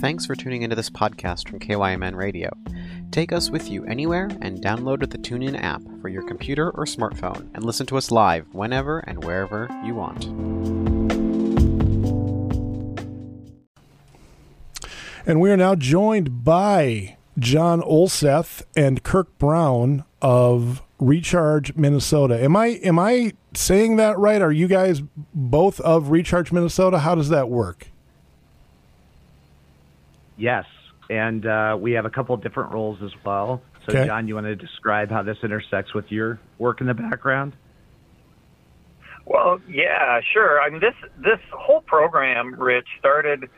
Thanks for tuning into this podcast from KYMN Radio. Take us with you anywhere and download the TuneIn app for your computer or smartphone and listen to us live whenever and wherever you want. And we are now joined by Jon Olseth and Kirk Brown of Recharge Minnesota. Am I am I saying that right? Are you guys both of Recharge Minnesota? How does that work? Yes, and uh, we have a couple of different roles as well. So, Okay. Jon, you want to describe how this intersects with your work in the background? Well, yeah, sure. I mean, this this whole program, Rich, started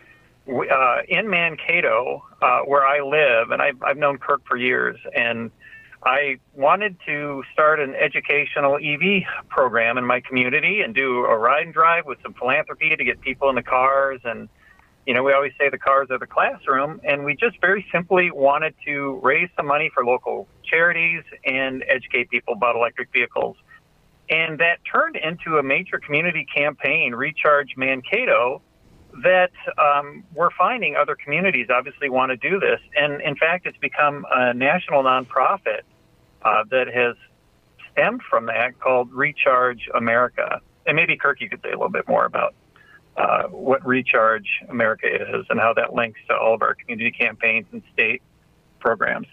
uh, in Mankato, uh, where I live, and I've I've known Kirk for years, and I wanted to start an educational EV program in my community and do a ride and drive with some philanthropy to get people in the cars and. You know, we always say the cars are the classroom, and we just very simply wanted to raise some money for local charities and educate people about electric vehicles. And that turned into a major community campaign, Recharge Mankato, that um, we're finding other communities obviously want to do this. And in fact, it's become a national nonprofit uh, that has stemmed from that called Recharge America. And maybe, Kirk, you could say a little bit more about uh, what Recharge America is and how that links to all of our community campaigns and state programs.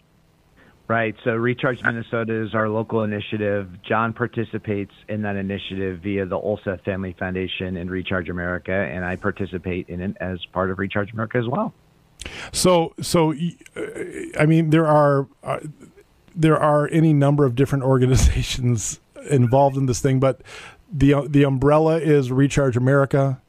Right. So, Recharge Minnesota is our local initiative. Jon participates in that initiative via the Olseth Family Foundation and Recharge America, and I participate in it as part of Recharge America as well. So so uh, I mean there are uh, there are any number of different organizations involved in this thing, but the the umbrella is Recharge America,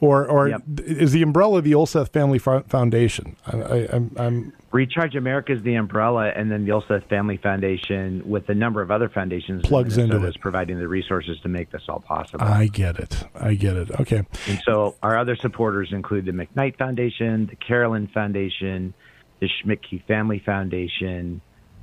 or or Yep. is the umbrella the Olseth Family Foundation? I, I, I'm, I'm Recharge America is the umbrella, and then the Olseth Family Foundation, with a number of other foundations, in Plugs into Minnesota, it. is providing the resources to make this all possible. I get it. I get it. Okay. And so our other supporters include the McKnight Foundation, the Carolyn Foundation, the Schmidtke Family Foundation.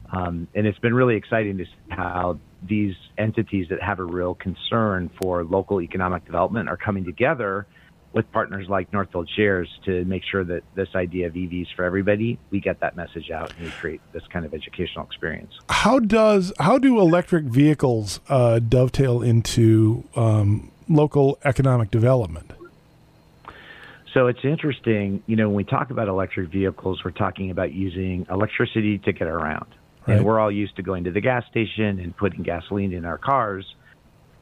Um, and it's been really exciting to see how these entities that have a real concern for local economic development are coming together with partners like Northfield Shares to make sure that this idea of EVs for everybody, we get that message out and we create this kind of educational experience. How does how do electric vehicles uh, dovetail into um, local economic development? So it's interesting, you know, when we talk about electric vehicles, we're talking about using electricity to get around. Right. And we're all used to going to the gas station and putting gasoline in our cars.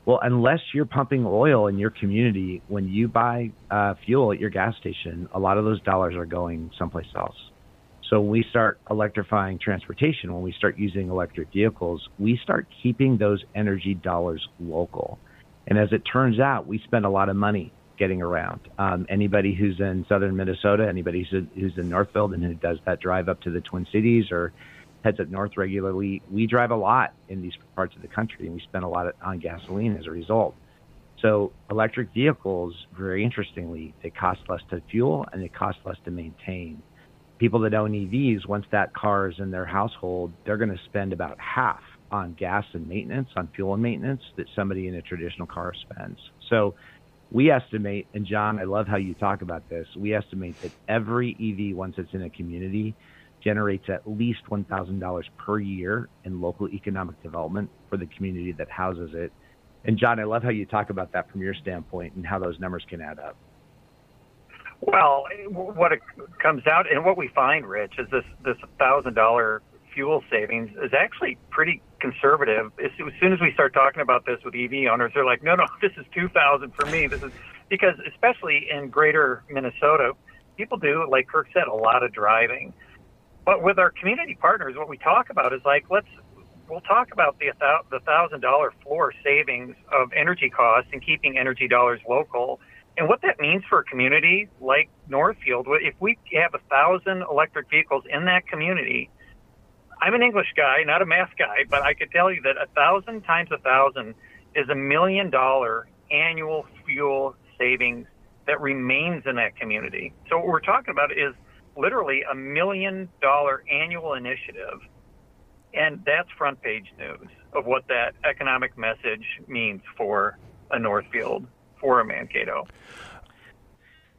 Well, unless you're pumping oil in your community, when you buy uh, fuel at your gas station, a lot of those dollars are going someplace else. So when we start electrifying transportation, when we start using electric vehicles, we start keeping those energy dollars local. And as it turns out, we spend a lot of money getting around. Um, anybody who's in southern Minnesota, anybody who's, who's in Northfield and who does that drive up to the Twin Cities or heads up north regularly, we drive a lot in these parts of the country and we spend a lot on gasoline as a result. So electric vehicles, very interestingly, they cost less to fuel and they cost less to maintain. People that own EVs, once that car is in their household, they're going to spend about half on gas and maintenance, on fuel and maintenance that somebody in a traditional car spends. So we estimate, and Jon, I love how you talk about this. We estimate that every EV, once it's in a community, generates at least $1,000 per year in local economic development for the community that houses it. And Jon, I love how you talk about that from your standpoint and how those numbers can add up. Well, what it comes out and what we find, Rich, is this this thousand dollar fuel savings is actually pretty conservative. As, soon as we start talking about this with EV owners, they're like, "No, no, this is two thousand for me." This is because, especially in Greater Minnesota, people do, like Kirk said, a lot of driving. But with our community partners, what we talk about is like, let's we'll talk about the the thousand dollar floor savings of energy costs and keeping energy dollars local and what that means for a community like Northfield, if we have a thousand electric vehicles in that community, I'm an English guy, not a math guy, but I could tell you that a thousand times a thousand is a million dollar annual fuel savings that remains in that community. So what we're talking about is literally a million dollar annual initiative. And that's front page news of what that economic message means for a Northfield, for a Mankato.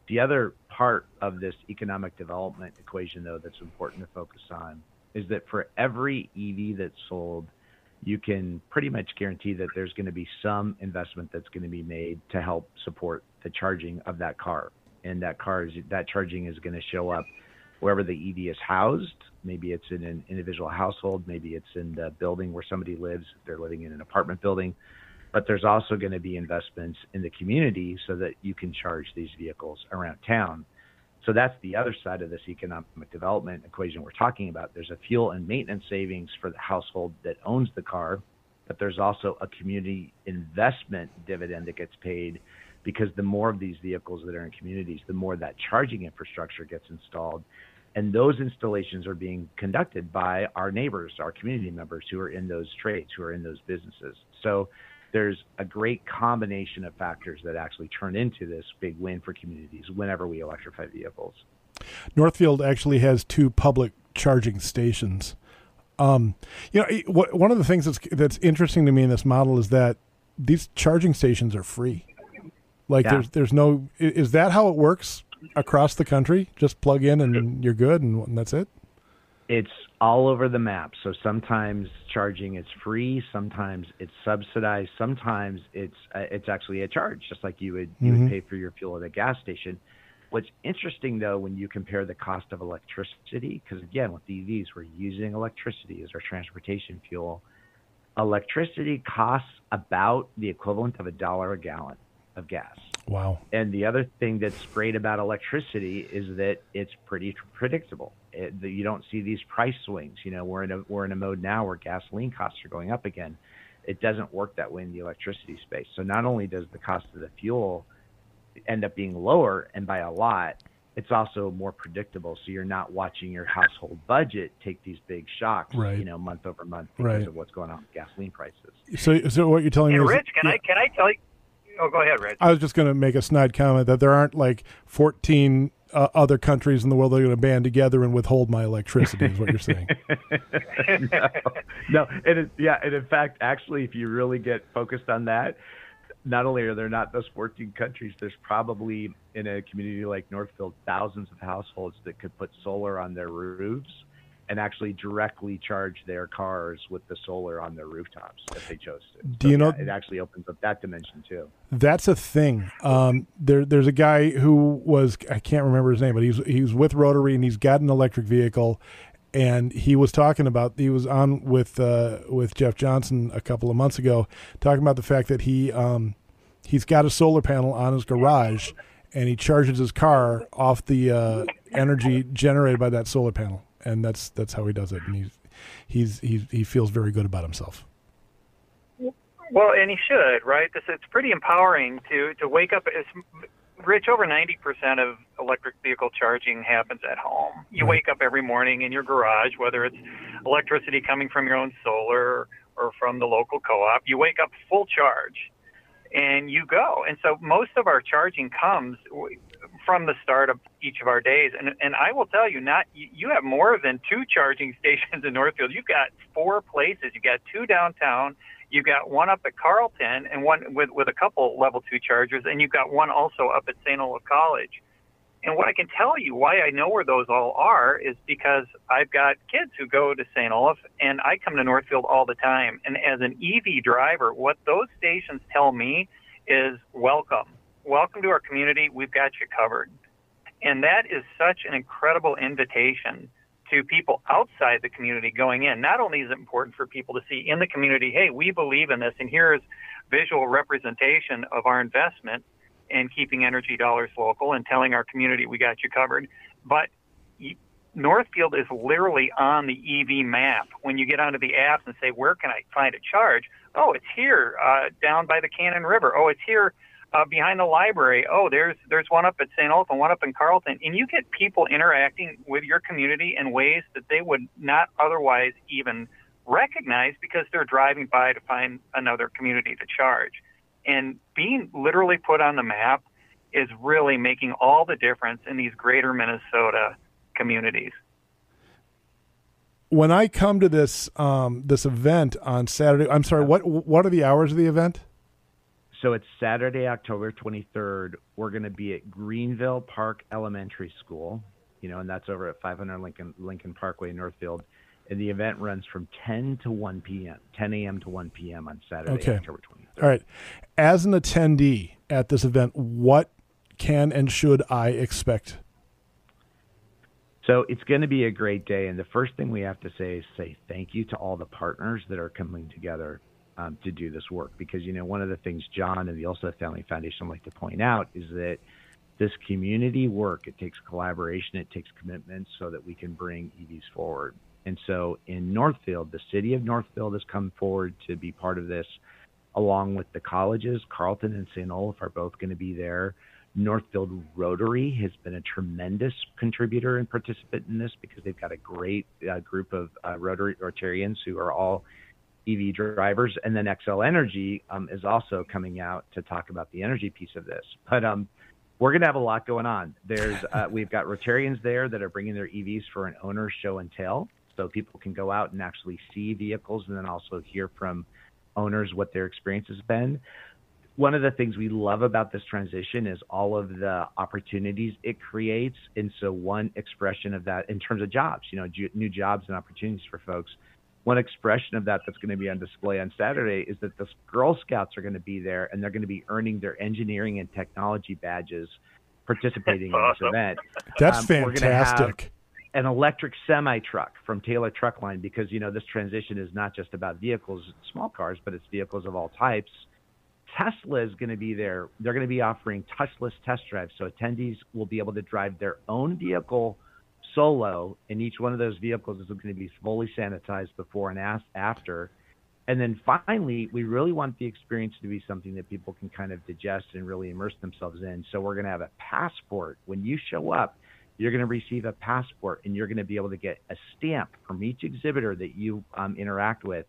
The other part of this economic development equation, though, that's important to focus on is that for every EV that's sold, you can pretty much guarantee that there's going to be some investment that's going to be made to help support the charging of that car. And that car is that charging is going to show up wherever the EV is housed. Maybe it's in an individual household, maybe it's in the building where somebody lives, they're living in an apartment building. But there's also going to be investments in the community so that you can charge these vehicles around town. So that's the other side of this economic development equation we're talking about. There's a fuel and maintenance savings for the household that owns the car, but there's also a community investment dividend that gets paid because the more of these vehicles that are in communities, the more that charging infrastructure gets installed. And those installations are being conducted by our neighbors, our community members who are in those trades, who are in those businesses. So there's a great combination of factors that actually turn into this big win for communities whenever we electrify vehicles. Northfield actually has two public charging stations. Um, you know, one of the things that's that's interesting to me in this model is that these charging stations are free. Like yeah. there's there's no is that how it works across the country? Just plug in and you're good and that's it? It's all over the map. So sometimes charging is free, sometimes it's subsidized, sometimes it's uh, it's actually a charge just like you would you mm-hmm. would pay for your fuel at a gas station. What's interesting though when you compare the cost of electricity because again with EVs we're using electricity as our transportation fuel. Electricity costs about the equivalent of a dollar a gallon of gas. Wow. And the other thing that's great about electricity is that it's pretty predictable. It, you don't see these price swings. You know, we're in a we're in a mode now where gasoline costs are going up again. It doesn't work that way in the electricity space. So not only does the cost of the fuel end up being lower and by a lot, it's also more predictable. So you're not watching your household budget take these big shocks, right. you know, month over month because right. of what's going on with gasoline prices. So, so what you're telling hey, me, Rich, is, can yeah. I can I tell you? Oh, go ahead, Rich. I was just going to make a snide comment that there aren't like 14 uh, other countries in the world that are going to band together and withhold my electricity. is what you're saying? no, no, and it, yeah, and in fact, actually, if you really get focused on that, not only are there not those 14 countries, there's probably in a community like Northfield thousands of households that could put solar on their roofs and actually directly charge their cars with the solar on their rooftops if they chose to. Do so, you know? Yeah, it actually opens up that dimension too. That's a thing. Um, there, there's a guy who was I can't remember his name, but he's he's with Rotary and he's got an electric vehicle, and he was talking about he was on with uh, with Jeff Johnson a couple of months ago, talking about the fact that he um, he's got a solar panel on his garage. And he charges his car off the uh, energy generated by that solar panel and that's that's how he does it. And he's he's he he feels very good about himself. Well, and he should, right? This it's pretty empowering to to wake up. It's, Rich, over 90% of electric vehicle charging happens at home. You right. wake up every morning in your garage, whether it's electricity coming from your own solar or from the local co-op. You wake up full charge and you go. And so most of our charging comes from the start of each of our days. And and I will tell you, not you have more than two charging stations in Northfield. You've got four places. You've got two downtown. You've got one up at Carleton and one with with a couple level two chargers, and you've got one also up at St. Olaf College. And what I can tell you why I know where those all are is because I've got kids who go to St. Olaf and I come to Northfield all the time. And as an EV driver, what those stations tell me is welcome welcome to our community. We've got you covered. And that is such an incredible invitation to people outside the community going in. Not only is it important for people to see in the community, hey, we believe in this, and here's visual representation of our investment in keeping energy dollars local and telling our community we got you covered. But Northfield is literally on the EV map. When you get onto the apps and say, where can I find a charge? Oh, it's here uh, down by the Cannon River. Oh, it's here uh, behind the library. Oh, there's there's one up at St. Olaf and one up in Carleton, and you get people interacting with your community in ways that they would not otherwise even recognize because they're driving by to find another community to charge. And being literally put on the map is really making all the difference in these greater Minnesota communities. When I come to this um, this event on Saturday, I'm sorry, what what are the hours of the event? So it's Saturday, October 23rd. We're going to be at Greenvale Park Elementary School, you know, and that's over at 500 Lincoln Lincoln Parkway, Northfield. And the event runs from 10 to 1 p.m., 10 a.m. to 1 p.m. on Saturday, Okay. October 23rd. All right. As an attendee at this event, what can and should I expect? So it's going to be a great day. And the first thing we have to say is say thank you to all the partners that are coming together um, to do this work. Because, you know, one of the things Jon and the Olseth Family Foundation like to point out is that this community work, it takes collaboration, it takes commitment so that we can bring EVs forward. And so in Northfield, the city of Northfield has come forward to be part of this, along with the colleges. Carleton and St. Olaf are both going to be there. Northfield Rotary has been a tremendous contributor and participant in this because they've got a great uh, group of uh, Rotary Rotarians who are all EV drivers, and then Xcel Energy um, is also coming out to talk about the energy piece of this. But um, we're going to have a lot going on. There's uh, we've got Rotarians there that are bringing their EVs for an owner show and tell, so people can go out and actually see vehicles, and then also hear from owners what their experience has been one of the things we love about this transition is all of the opportunities it creates. And so, one expression of that in terms of jobs, you know, new jobs and opportunities for folks. One expression of that that's going to be on display on Saturday is that the Girl Scouts are going to be there and they're going to be earning their engineering and technology badges participating in this Awesome. event. That's Um, we're gonna have- fantastic. An electric semi truck from Taylor Truck Line because, you know, this transition is not just about vehicles, small cars, but it's vehicles of all types. Tesla is going to be there. They're going to be offering touchless test drives, so attendees will be able to drive their own vehicle solo, and each one of those vehicles is going to be fully sanitized before and after. And then finally, we really want the experience to be something that people can kind of digest and really immerse themselves in. So we're going to have a passport. When you show up, you're going to receive a passport, and you're going to be able to get a stamp from each exhibitor that you um, interact with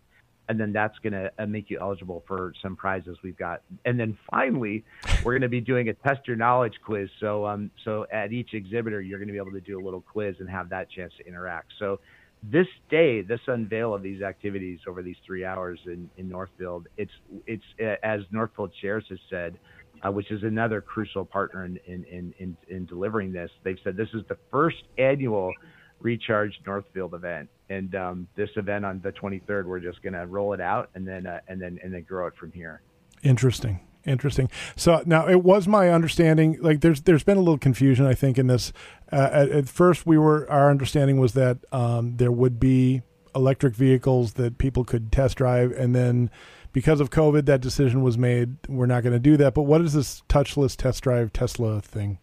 and then that's going to uh, make you eligible for some prizes we've got. And then finally, we're going to be doing a test your knowledge quiz. So, um, so at each exhibitor, you're going to be able to do a little quiz and have that chance to interact. So, this day, this unveil of these activities over these three hours in, in Northfield, it's it's uh, as Northfield Shares has said, uh, which is another crucial partner in in, in in in delivering this. They've said this is the first annual Recharge Northfield event, and um, this event on the 23rd, we're just going to roll it out and then uh, and then and then grow it from here. Interesting. Interesting. So now it was my understanding. Like there's there's been a little confusion, I think, in this. Uh, at, at first, we were our understanding was that um, there would be electric vehicles that people could test drive, and then because of COVID, that decision was made. We're not going to do that. But what is this touchless test drive Tesla thing?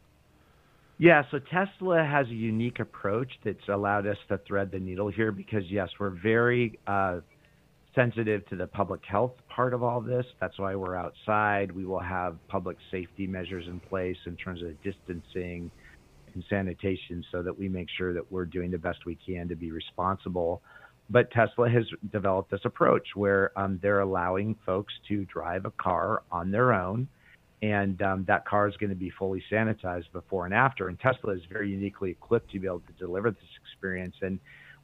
Yeah, so Tesla has a unique approach that's allowed us to thread the needle here because, yes, we're very uh, sensitive to the public health part of all this. That's why we're outside. We will have public safety measures in place in terms of distancing and sanitation so that we make sure that we're doing the best we can to be responsible. But Tesla has developed this approach where um, they're allowing folks to drive a car on their own and um, that car is going to be fully sanitized before and after. And Tesla is very uniquely equipped to be able to deliver this experience. And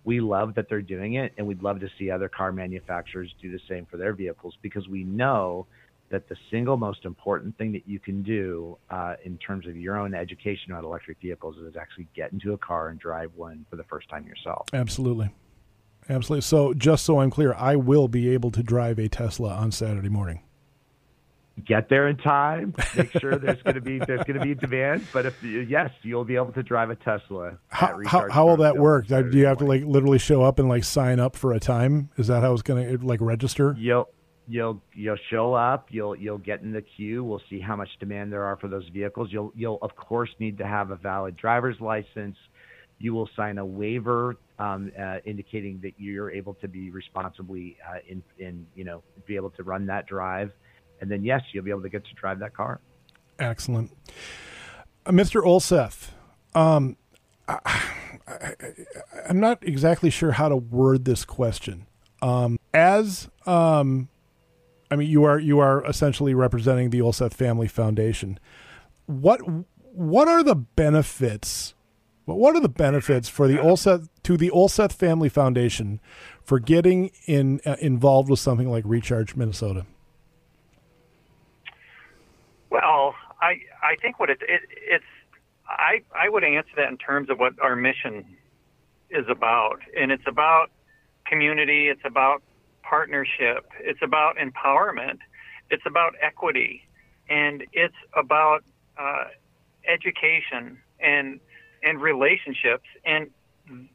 we love that they're doing it, and we'd love to see other car manufacturers do the same for their vehicles because we know that the single most important thing that you can do uh, in terms of your own education about electric vehicles is actually get into a car and drive one for the first time yourself. Absolutely. Absolutely. So just so I'm clear, I will be able to drive a Tesla on Saturday morning. Get there in time. Make sure there's going to be there's going to be demand. But if yes, you'll be able to drive a Tesla. How, how, how will that work? Do you have to like literally show up and like sign up for a time? Is that how it's going to like register? You'll you'll you'll show up. You'll you'll get in the queue. We'll see how much demand there are for those vehicles. You'll you'll of course need to have a valid driver's license. You will sign a waiver um, uh, indicating that you're able to be responsibly uh, in in you know be able to run that drive, and then yes, you'll be able to get to drive that car. Excellent. Uh, Mr. Olseth, um, I, I'm not exactly sure how to word this question. Um, as um, I mean, you are you are essentially representing the Olseth Family Foundation. What what are the benefits? What what are the benefits for the Olseth to the Olseth Family Foundation for getting in uh, involved with something like Recharge Minnesota? Well, I think what it, it it's I I would answer that in terms of what our mission is about, and it's about community, it's about partnership, it's about empowerment, it's about equity, and it's about uh, education and and relationships. And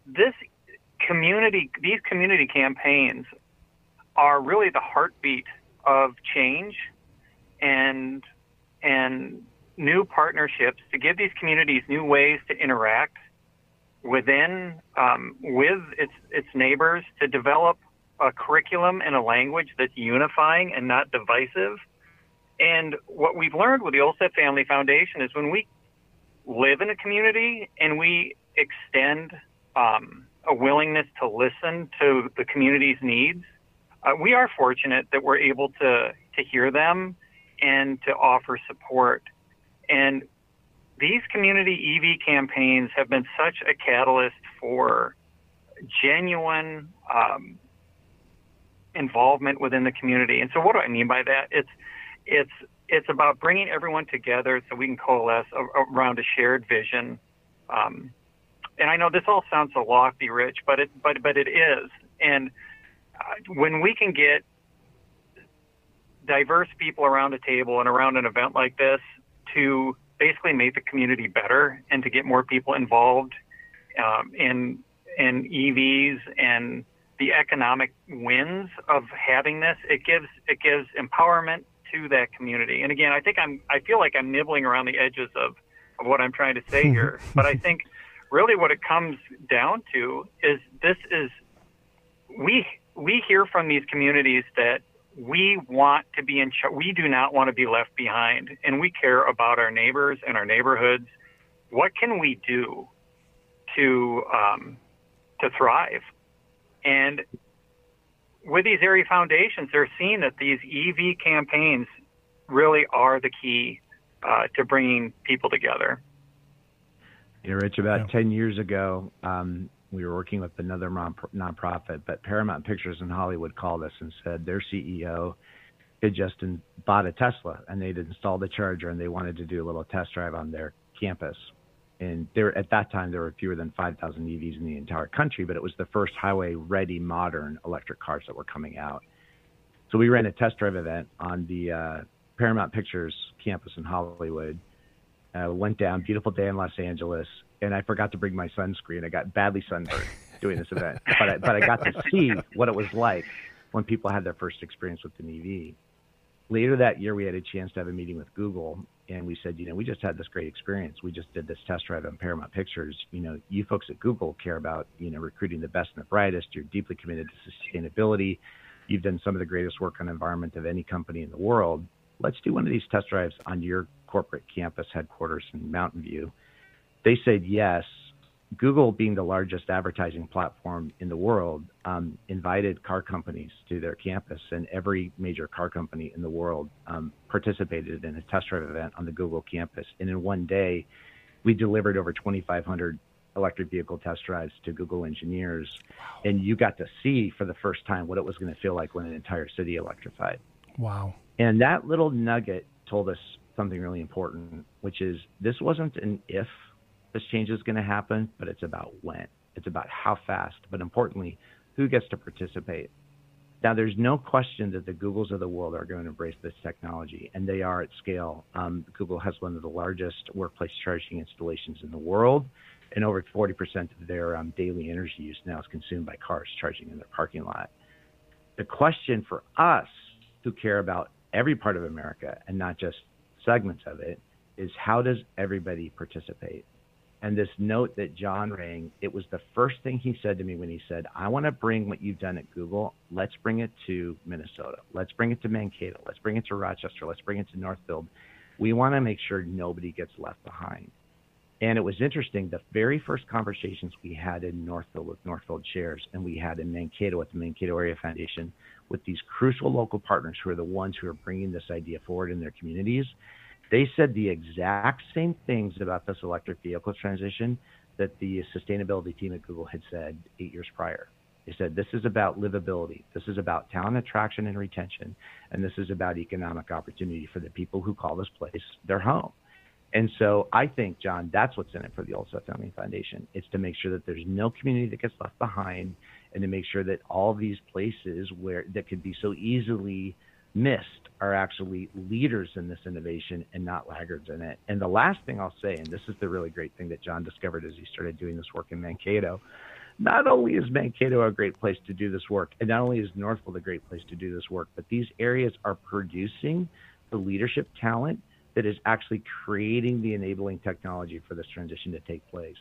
this community, these community campaigns, are really the heartbeat of change and and new partnerships to give these communities new ways to interact within um, with its its neighbors to develop a curriculum and a language that's unifying and not divisive. And what we've learned with the Olseth Family Foundation is when we live in a community and we extend um, a willingness to listen to the community's needs, uh, we are fortunate that we're able to to hear them and to offer support. And these community EV campaigns have been such a catalyst for genuine um, involvement within the community. And so, what do I mean by that? It's it's it's about bringing everyone together so we can coalesce around a shared vision. Um, and I know this all sounds so lofty, Rich, but it but but it is. And uh, when we can get diverse people around a table and around an event like this to basically make the community better and to get more people involved um, in in EVs and the economic wins of having this. It gives it gives empowerment to that community. And again, I think I'm I feel like I'm nibbling around the edges of, of what I'm trying to say here. but I think really what it comes down to is this is we we hear from these communities that we want to be in charge. We do not want to be left behind, and we care about our neighbors and our neighborhoods. What can we do to um, to thrive? And with these area foundations, they're seeing that these EV campaigns really are the key uh, to bringing people together. You know, Rich, about yeah. 10 years ago, um, we were working with another non- nonprofit, but Paramount Pictures in Hollywood called us and said their CEO had just in, bought a Tesla and they'd installed a charger and they wanted to do a little test drive on their campus. And there, at that time, there were fewer than 5,000 EVs in the entire country, but it was the first highway-ready modern electric cars that were coming out. So we ran a test drive event on the uh, Paramount Pictures campus in Hollywood. Uh, went down, beautiful day in Los Angeles, and I forgot to bring my sunscreen. I got badly sunburned doing this event, but I, but I got to see what it was like when people had their first experience with an EV. Later that year, we had a chance to have a meeting with Google, and we said, you know, we just had this great experience. We just did this test drive on Paramount Pictures. You know, you folks at Google care about, you know, recruiting the best and the brightest. You're deeply committed to sustainability. You've done some of the greatest work on environment of any company in the world. Let's do one of these test drives on your corporate campus headquarters in Mountain View they said yes. Google, being the largest advertising platform in the world, um, invited car companies to their campus, and every major car company in the world um, participated in a test drive event on the Google campus. And in one day, we delivered over 2,500 electric vehicle test drives to Google engineers, wow. and you got to see for the first time what it was going to feel like when an entire city electrified. Wow! And that little nugget told us something really important, which is this wasn't an if this change is going to happen, but it's about when. It's about how fast, but importantly, who gets to participate. Now, there's no question that the Googles of the world are going to embrace this technology, and they are at scale. Um, Google has one of the largest workplace charging installations in the world, and over 40% of their um, daily energy use now is consumed by cars charging in their parking lot. The question for us who care about every part of America and not just segments of it is how does everybody participate? and this note that Jon rang, it was the first thing he said to me when he said, I want to bring what you've done at Google, let's bring it to Minnesota. Let's bring it to Mankato. Let's bring it to Rochester. Let's bring it to Northfield. We want to make sure nobody gets left behind. And it was interesting, the very first conversations we had in Northfield with Northfield Shares and we had in Mankato at the Mankato Area Foundation with these crucial local partners who are the ones who are bringing this idea forward in their communities they said the exact same things about this electric vehicle transition that the sustainability team at Google had said eight years prior. They said this is about livability, this is about talent attraction and retention, and this is about economic opportunity for the people who call this place their home. And so I think, Jon, that's what's in it for the Olseth Family Foundation. It's to make sure that there's no community that gets left behind and to make sure that all these places where that could be so easily missed are actually leaders in this innovation and not laggards in it. And the last thing I'll say, and this is the really great thing that Jon discovered as he started doing this work in Mankato, not only is Mankato a great place to do this work, and not only is Northfield a great place to do this work, but these areas are producing the leadership talent that is actually creating the enabling technology for this transition to take place.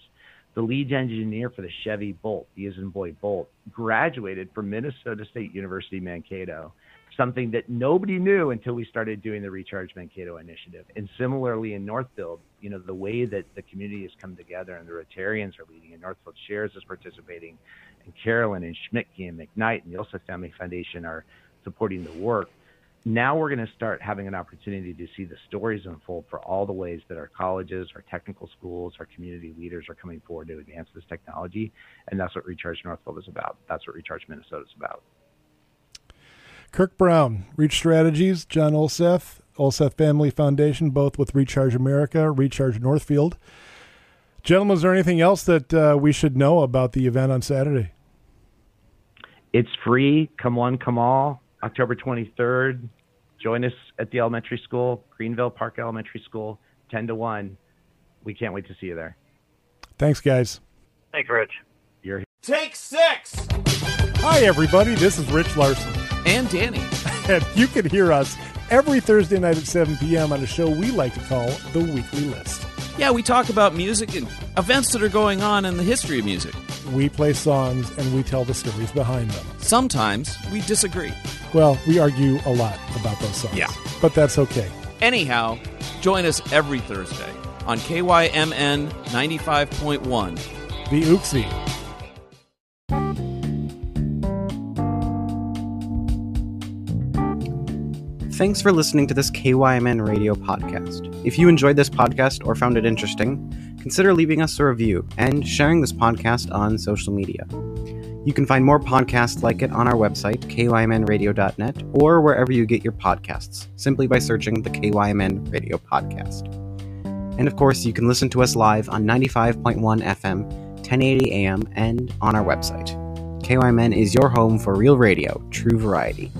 The lead engineer for the Chevy Bolt, the is in boy Bolt, graduated from Minnesota State University Mankato something that nobody knew until we started doing the Recharge Mankato initiative. And similarly in Northfield, you know, the way that the community has come together and the Rotarians are leading and Northfield Shares is participating and Carolyn and Schmidtke and McKnight and the Olseth Family Foundation are supporting the work. Now we're going to start having an opportunity to see the stories unfold for all the ways that our colleges, our technical schools, our community leaders are coming forward to advance this technology. And that's what Recharge Northfield is about. That's what Recharge Minnesota is about. Kirk Brown, Reach Strategies, Jon Olseth, Olseth Family Foundation, both with Recharge America, Recharge Northfield. Gentlemen, is there anything else that uh, we should know about the event on Saturday? It's free. Come one, come all. October 23rd. Join us at the elementary school, Greenvale Park Elementary School, 10 to 1. We can't wait to see you there. Thanks, guys. Thanks, Rich. You're here. Take six! Hi, everybody. This is Rich Larson. And Danny. And you can hear us every Thursday night at 7 p.m. on a show we like to call The Weekly List. Yeah, we talk about music and events that are going on in the history of music. We play songs and we tell the stories behind them. Sometimes we disagree. Well, we argue a lot about those songs. Yeah. But that's okay. Anyhow, join us every Thursday on KYMN 95.1. The Ooksy. Thanks for listening to this KYMN radio podcast. If you enjoyed this podcast or found it interesting, consider leaving us a review and sharing this podcast on social media. You can find more podcasts like it on our website, kymnradio.net, or wherever you get your podcasts, simply by searching the KYMN Radio Podcast. And of course, you can listen to us live on 95.1 FM, 1080 AM, and on our website. KYMN is your home for real radio, true variety.